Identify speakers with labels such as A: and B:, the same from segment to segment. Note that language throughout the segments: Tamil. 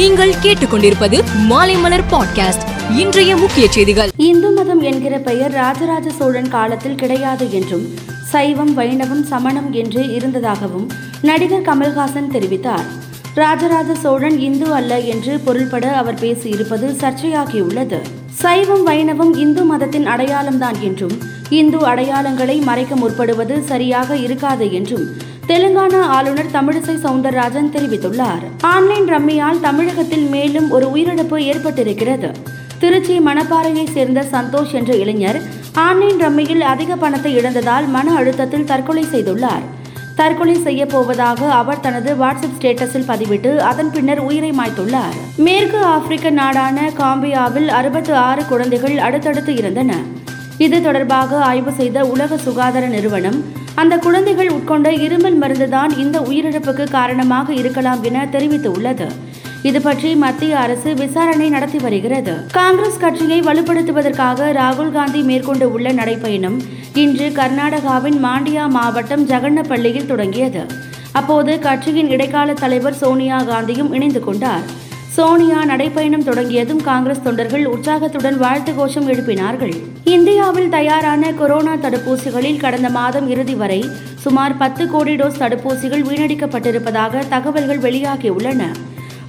A: நீங்கள் கேட்டுக்கொண்டிருப்பது மாலைமலர் பாட்காஸ்ட். இன்றைய முக்கிய செய்திகள்.
B: இந்து மதம் என்கிற பெயர் ராஜராஜ சோழன் காலத்தில் கிடையாது என்றும் சைவம் வைணவம் சமணம் என்று இருந்ததாகவும் நடிகர் கமல்ஹாசன் தெரிவித்தார். ராஜராஜ சோழன் இந்து அல்ல என்று பொருள்பட அவர் பேசியிருப்பது சர்ச்சையாகியுள்ளது. சைவம் வைணவம் இந்து மதத்தின் அடையாளம்தான் என்றும் இந்து அடையாளங்களை மறைக்க முற்படுவது சரியாக இருக்காது என்றும் தெலுங்கானா ஆளுநர் தமிழிசை சவுந்தரராஜன் தெரிவித்துள்ளார். ஆன்லைன் ரம்மியால் தமிழகத்தில் மேலும் ஒரு உயிரிழப்பு ஏற்பட்டிருக்கிறது. திருச்சி மணப்பாறையை சேர்ந்த சந்தோஷ் என்ற இளைஞர் ஆன்லைன் ரம்மியில் அதிக பணத்தை இழந்ததால் மன அழுத்தத்தில் தற்கொலை செய்துள்ளார். தற்கொலை செய்ய போவதாக அவர் தனது வாட்ஸ்அப் ஸ்டேட்டஸில் பதிவிட்டு அதன் பின்னர் உயிரை மாய்த்துள்ளார். மேற்கு ஆப்பிரிக்க நாடான காம்பியாவில் அறுபத்து ஆறு குழந்தைகள் அடுத்தடுத்து இருந்தன இது தொடர்பாக ஆய்வு செய்த உலக சுகாதார நிறுவனம் அந்த குழந்தைகள் உட்கொண்ட இருமல் மருந்துதான் இந்த உயிரிழப்புக்கு காரணமாக இருக்கலாம் என தெரிவித்துள்ளது. இது பற்றி மத்திய அரசு விசாரணை நடத்தி வருகிறது. காங்கிரஸ் கட்சியை வலுப்படுத்துவதற்காக ராகுல் காந்தி மேற்கொண்டு உள்ள நடைப்பயணம் இன்று கர்நாடகாவின் மாண்டியா மாவட்டம் ஜகன்னப்பள்ளியில் தொடங்கியது. அப்போது கட்சியின் இடைக்கால தலைவர் சோனியா காந்தியும் இணைந்து கொண்டார். சோனியா நடைப்பயணம் தொடங்கியதும் காங்கிரஸ் தொண்டர்கள் உற்சாகத்துடன் வாழ்த்து கோஷம் எழுப்பினார்கள். இந்தியாவில் தயாரான கொரோனா தடுப்பூசிகளில் கடந்த மாதம் இறுதி வரை சுமார் பத்து கோடி டோஸ் தடுப்பூசிகள் வீணடிக்கப்பட்டிருப்பதாக தகவல்கள் வெளியாகியுள்ளன.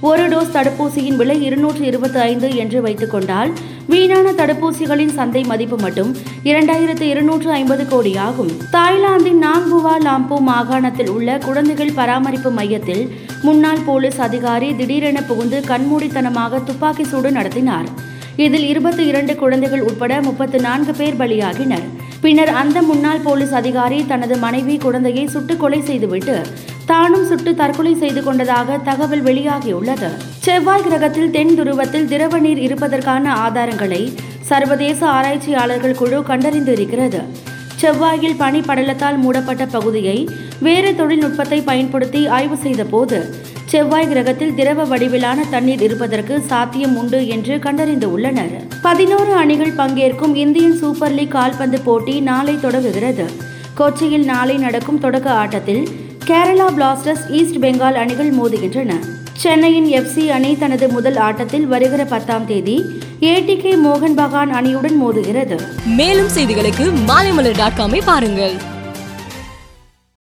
B: ஒரு டோஸ் தடுப்பூசியின் விலை இருநூற்று இருபத்தி ஐந்து என்று வைத்துக் கொண்டால் வீணான தடுப்பூசிகளின் சந்தை மதிப்பு மட்டும் இரண்டாயிரத்து இருநூற்று ஐம்பது கோடி ஆகும் தாய்லாந்தின் நாங்புவா லாம்பூ மாகாணத்தில் உள்ள குழந்தைகள் பராமரிப்பு மையத்தில் முன்னாள் போலீஸ் அதிகாரி திடீரென புகுந்து கண்மூடித்தனமாக துப்பாக்கி சூடு நடத்தினார். இதில் இருபத்தி இரண்டு குழந்தைகள் உட்பட முப்பத்து நான்கு பேர் பலியாகினர். பின்னர் அந்த முன்னாள் போலீஸ் அதிகாரி தனது மனைவி குழந்தையை சுட்டுக் கொலை செய்துவிட்டு தானும் சுட்டு தற்கொலை செய்து கொண்டதாக தகவல் வெளியாகியுள்ளது. செவ்வாய் கிரகத்தில் தென் துருவத்தில் திரவ நீர் இருப்பதற்கான ஆதாரங்களை சர்வதேச ஆராய்ச்சியாளர்கள் குழு கண்டறிந்திருக்கிறது. செவ்வாயில் பனி படலத்தால் மூடப்பட்ட பகுதியை வேறு தொழில்நுட்பத்தை பயன்படுத்தி ஆய்வு செய்தபோது செவ்வாய் கிரகத்தில் திரவ வடிவிலான தண்ணீர் இருப்பதற்கு சாத்தியம் உண்டு என்று கண்டறிந்து உள்ளனர். பதினோரு அணிகள் பங்கேற்கும் இந்தியன் சூப்பர் லீக் கால்பந்து போட்டி நாளை தொடங்குகிறது. கொச்சியில் நாளை நடக்கும் தொடக்க ஆட்டத்தில் கேரளா பிளாஸ்டர்ஸ் ஈஸ்ட் பெங்கால் அணிகள் மோதுகின்றன. சென்னையின் எஃப்சி அணி தனது முதல் ஆட்டத்தில் வருகிற பத்தாம் தேதி ஏடிகே மோகன் பகான் அணியுடன் மோதுகிறது.
A: மேலும் செய்திகளுக்கு மாலைமலர் டாட் காமை பாருங்கள்.